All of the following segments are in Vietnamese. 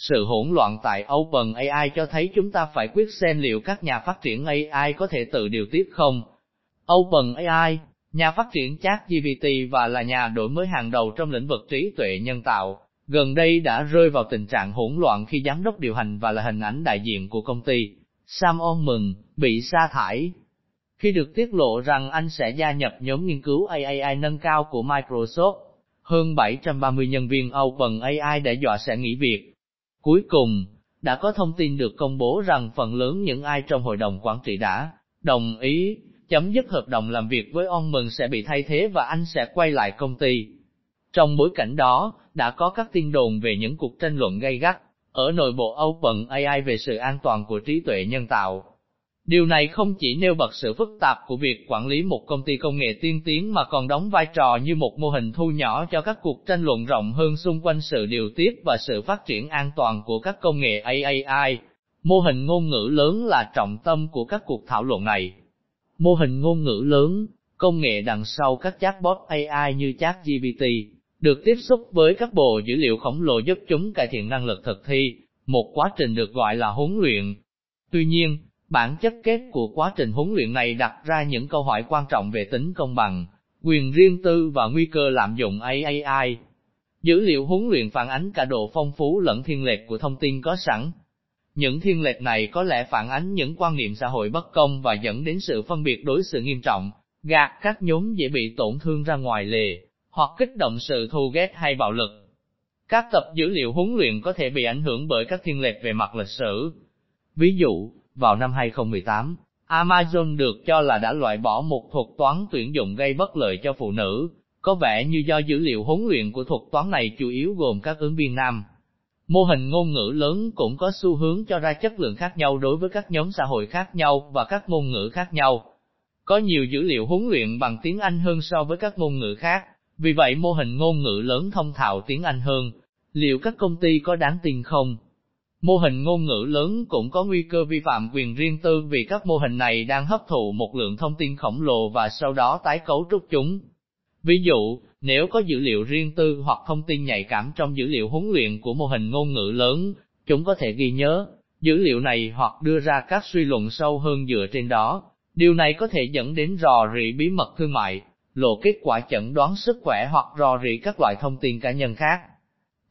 Sự hỗn loạn tại OpenAI cho thấy chúng ta phải quyết xem liệu các nhà phát triển AI có thể tự điều tiết không. OpenAI, nhà phát triển chat GPT và là nhà đổi mới hàng đầu trong lĩnh vực trí tuệ nhân tạo, gần đây đã rơi vào tình trạng hỗn loạn khi giám đốc điều hành và là hình ảnh đại diện của công ty, Sam Altman, bị sa thải. Khi được tiết lộ rằng anh sẽ gia nhập nhóm nghiên cứu AI nâng cao của Microsoft, hơn 730 nhân viên OpenAI đã dọa sẽ nghỉ việc. Cuối cùng, đã có thông tin được công bố rằng phần lớn những ai trong hội đồng quản trị đã đồng ý chấm dứt hợp đồng làm việc với ông mừng sẽ bị thay thế và anh sẽ quay lại công ty. Trong bối cảnh đó, đã có các tin đồn về những cuộc tranh luận gay gắt ở nội bộ OpenAI về sự an toàn của trí tuệ nhân tạo. Điều này không chỉ nêu bật sự phức tạp của việc quản lý một công ty công nghệ tiên tiến mà còn đóng vai trò như một mô hình thu nhỏ cho các cuộc tranh luận rộng hơn xung quanh sự điều tiết và sự phát triển an toàn của các công nghệ AI. Mô hình ngôn ngữ lớn là trọng tâm của các cuộc thảo luận này. Mô hình ngôn ngữ lớn, công nghệ đằng sau các chatbot AI như ChatGPT, được tiếp xúc với các bộ dữ liệu khổng lồ giúp chúng cải thiện năng lực thực thi, một quá trình được gọi là huấn luyện. Tuy nhiên, bản chất kết của quá trình huấn luyện này đặt ra những câu hỏi quan trọng về tính công bằng, quyền riêng tư và nguy cơ lạm dụng AI. Dữ liệu huấn luyện phản ánh cả độ phong phú lẫn thiên lệch của thông tin có sẵn. Những thiên lệch này có lẽ phản ánh những quan niệm xã hội bất công và dẫn đến sự phân biệt đối xử nghiêm trọng, gạt các nhóm dễ bị tổn thương ra ngoài lề hoặc kích động sự thù ghét hay bạo lực. Các tập dữ liệu huấn luyện có thể bị ảnh hưởng bởi các thiên lệch về mặt lịch sử. Ví dụ, vào năm 2018, Amazon được cho là đã loại bỏ một thuật toán tuyển dụng gây bất lợi cho phụ nữ, có vẻ như do dữ liệu huấn luyện của thuật toán này chủ yếu gồm các ứng viên nam. Mô hình ngôn ngữ lớn cũng có xu hướng cho ra chất lượng khác nhau đối với các nhóm xã hội khác nhau và các ngôn ngữ khác nhau. Có nhiều dữ liệu huấn luyện bằng tiếng Anh hơn so với các ngôn ngữ khác, vì vậy mô hình ngôn ngữ lớn thông thạo tiếng Anh hơn, liệu các công ty có đáng tin không? Mô hình ngôn ngữ lớn cũng có nguy cơ vi phạm quyền riêng tư vì các mô hình này đang hấp thụ một lượng thông tin khổng lồ và sau đó tái cấu trúc chúng. Ví dụ, nếu có dữ liệu riêng tư hoặc thông tin nhạy cảm trong dữ liệu huấn luyện của mô hình ngôn ngữ lớn, chúng có thể ghi nhớ dữ liệu này hoặc đưa ra các suy luận sâu hơn dựa trên đó. Điều này có thể dẫn đến rò rỉ bí mật thương mại, lộ kết quả chẩn đoán sức khỏe hoặc rò rỉ các loại thông tin cá nhân khác.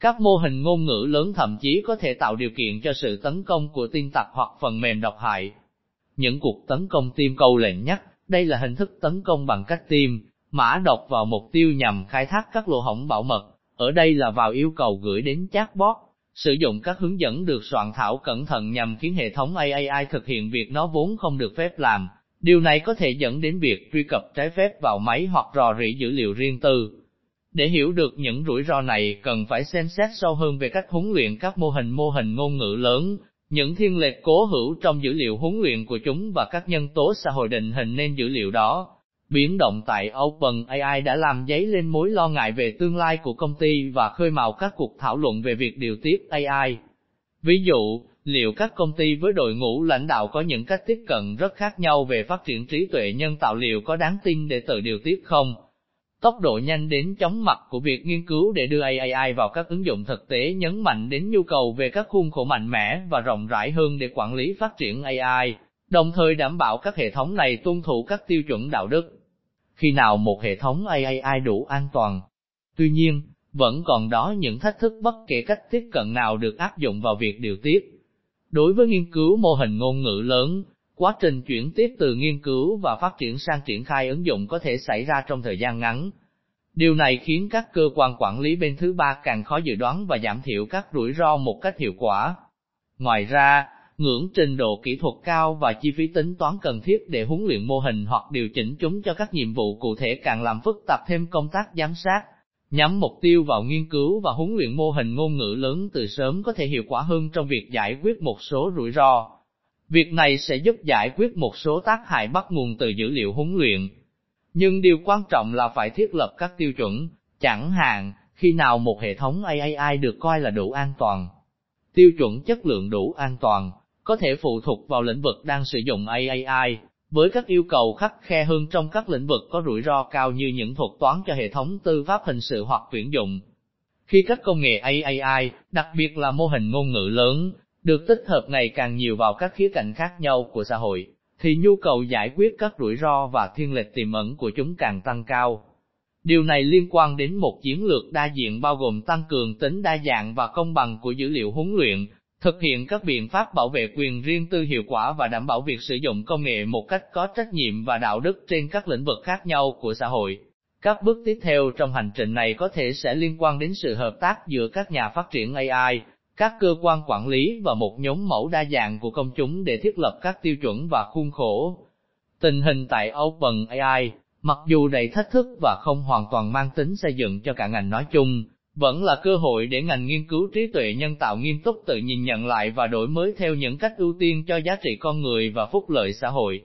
Các mô hình ngôn ngữ lớn thậm chí có thể tạo điều kiện cho sự tấn công của tin tặc hoặc phần mềm độc hại. Những cuộc tấn công tiêm câu lệnh nhắc, đây là hình thức tấn công bằng cách tiêm, mã độc vào mục tiêu nhằm khai thác các lỗ hổng bảo mật, ở đây là vào yêu cầu gửi đến chatbot, sử dụng các hướng dẫn được soạn thảo cẩn thận nhằm khiến hệ thống AI thực hiện việc nó vốn không được phép làm, Điều này có thể dẫn đến việc truy cập trái phép vào máy hoặc rò rỉ dữ liệu riêng tư. Để hiểu được những rủi ro này cần phải xem xét sâu hơn về cách huấn luyện các mô hình mô hình ngôn ngữ lớn, những thiên lệch cố hữu trong dữ liệu huấn luyện của chúng và các nhân tố xã hội định hình nên dữ liệu đó. Biến động tại OpenAI đã làm dấy lên mối lo ngại về tương lai của công ty và khơi mào các cuộc thảo luận về việc điều tiết AI. Ví dụ, liệu các công ty với đội ngũ lãnh đạo có những cách tiếp cận rất khác nhau về phát triển trí tuệ nhân tạo liệu có đáng tin để tự điều tiết không? Tốc độ nhanh đến chóng mặt của việc nghiên cứu để đưa AI vào các ứng dụng thực tế nhấn mạnh đến nhu cầu về các khuôn khổ mạnh mẽ và rộng rãi hơn để quản lý phát triển AI, đồng thời đảm bảo các hệ thống này tuân thủ các tiêu chuẩn đạo đức. Khi nào một hệ thống AI đủ an toàn? Tuy nhiên, vẫn còn đó những thách thức bất kể cách tiếp cận nào được áp dụng vào việc điều tiết. Đối với nghiên cứu mô hình ngôn ngữ lớn, quá trình chuyển tiếp từ nghiên cứu và phát triển sang triển khai ứng dụng có thể xảy ra trong thời gian ngắn. Điều này khiến các cơ quan quản lý bên thứ ba càng khó dự đoán và giảm thiểu các rủi ro một cách hiệu quả. Ngoài ra, ngưỡng trình độ kỹ thuật cao và chi phí tính toán cần thiết để huấn luyện mô hình hoặc điều chỉnh chúng cho các nhiệm vụ cụ thể càng làm phức tạp thêm công tác giám sát, Nhắm mục tiêu vào nghiên cứu và huấn luyện mô hình ngôn ngữ lớn từ sớm có thể hiệu quả hơn trong việc giải quyết một số rủi ro. Việc này sẽ giúp giải quyết một số tác hại bắt nguồn từ dữ liệu huấn luyện. Nhưng điều quan trọng là phải thiết lập các tiêu chuẩn, chẳng hạn, khi nào một hệ thống AI được coi là đủ an toàn. Tiêu chuẩn chất lượng đủ an toàn, có thể phụ thuộc vào lĩnh vực đang sử dụng AI, với các yêu cầu khắc khe hơn trong các lĩnh vực có rủi ro cao như những thuật toán cho hệ thống tư pháp hình sự hoặc tuyển dụng. Khi các công nghệ AI, đặc biệt là mô hình ngôn ngữ lớn, được tích hợp ngày càng nhiều vào các khía cạnh khác nhau của xã hội, thì nhu cầu giải quyết các rủi ro và thiên lệch tiềm ẩn của chúng càng tăng cao. Điều này liên quan đến một chiến lược đa diện bao gồm tăng cường tính đa dạng và công bằng của dữ liệu huấn luyện, thực hiện các biện pháp bảo vệ quyền riêng tư hiệu quả và đảm bảo việc sử dụng công nghệ một cách có trách nhiệm và đạo đức trên các lĩnh vực khác nhau của xã hội. Các bước tiếp theo trong hành trình này có thể sẽ liên quan đến sự hợp tác giữa các nhà phát triển AI, các cơ quan quản lý và một nhóm mẫu đa dạng của công chúng để thiết lập các tiêu chuẩn và khuôn khổ. Tình hình tại OpenAI, mặc dù đầy thách thức và không hoàn toàn mang tính xây dựng cho cả ngành nói chung, vẫn là cơ hội để ngành nghiên cứu trí tuệ nhân tạo nghiêm túc tự nhìn nhận lại và đổi mới theo những cách ưu tiên cho giá trị con người và phúc lợi xã hội.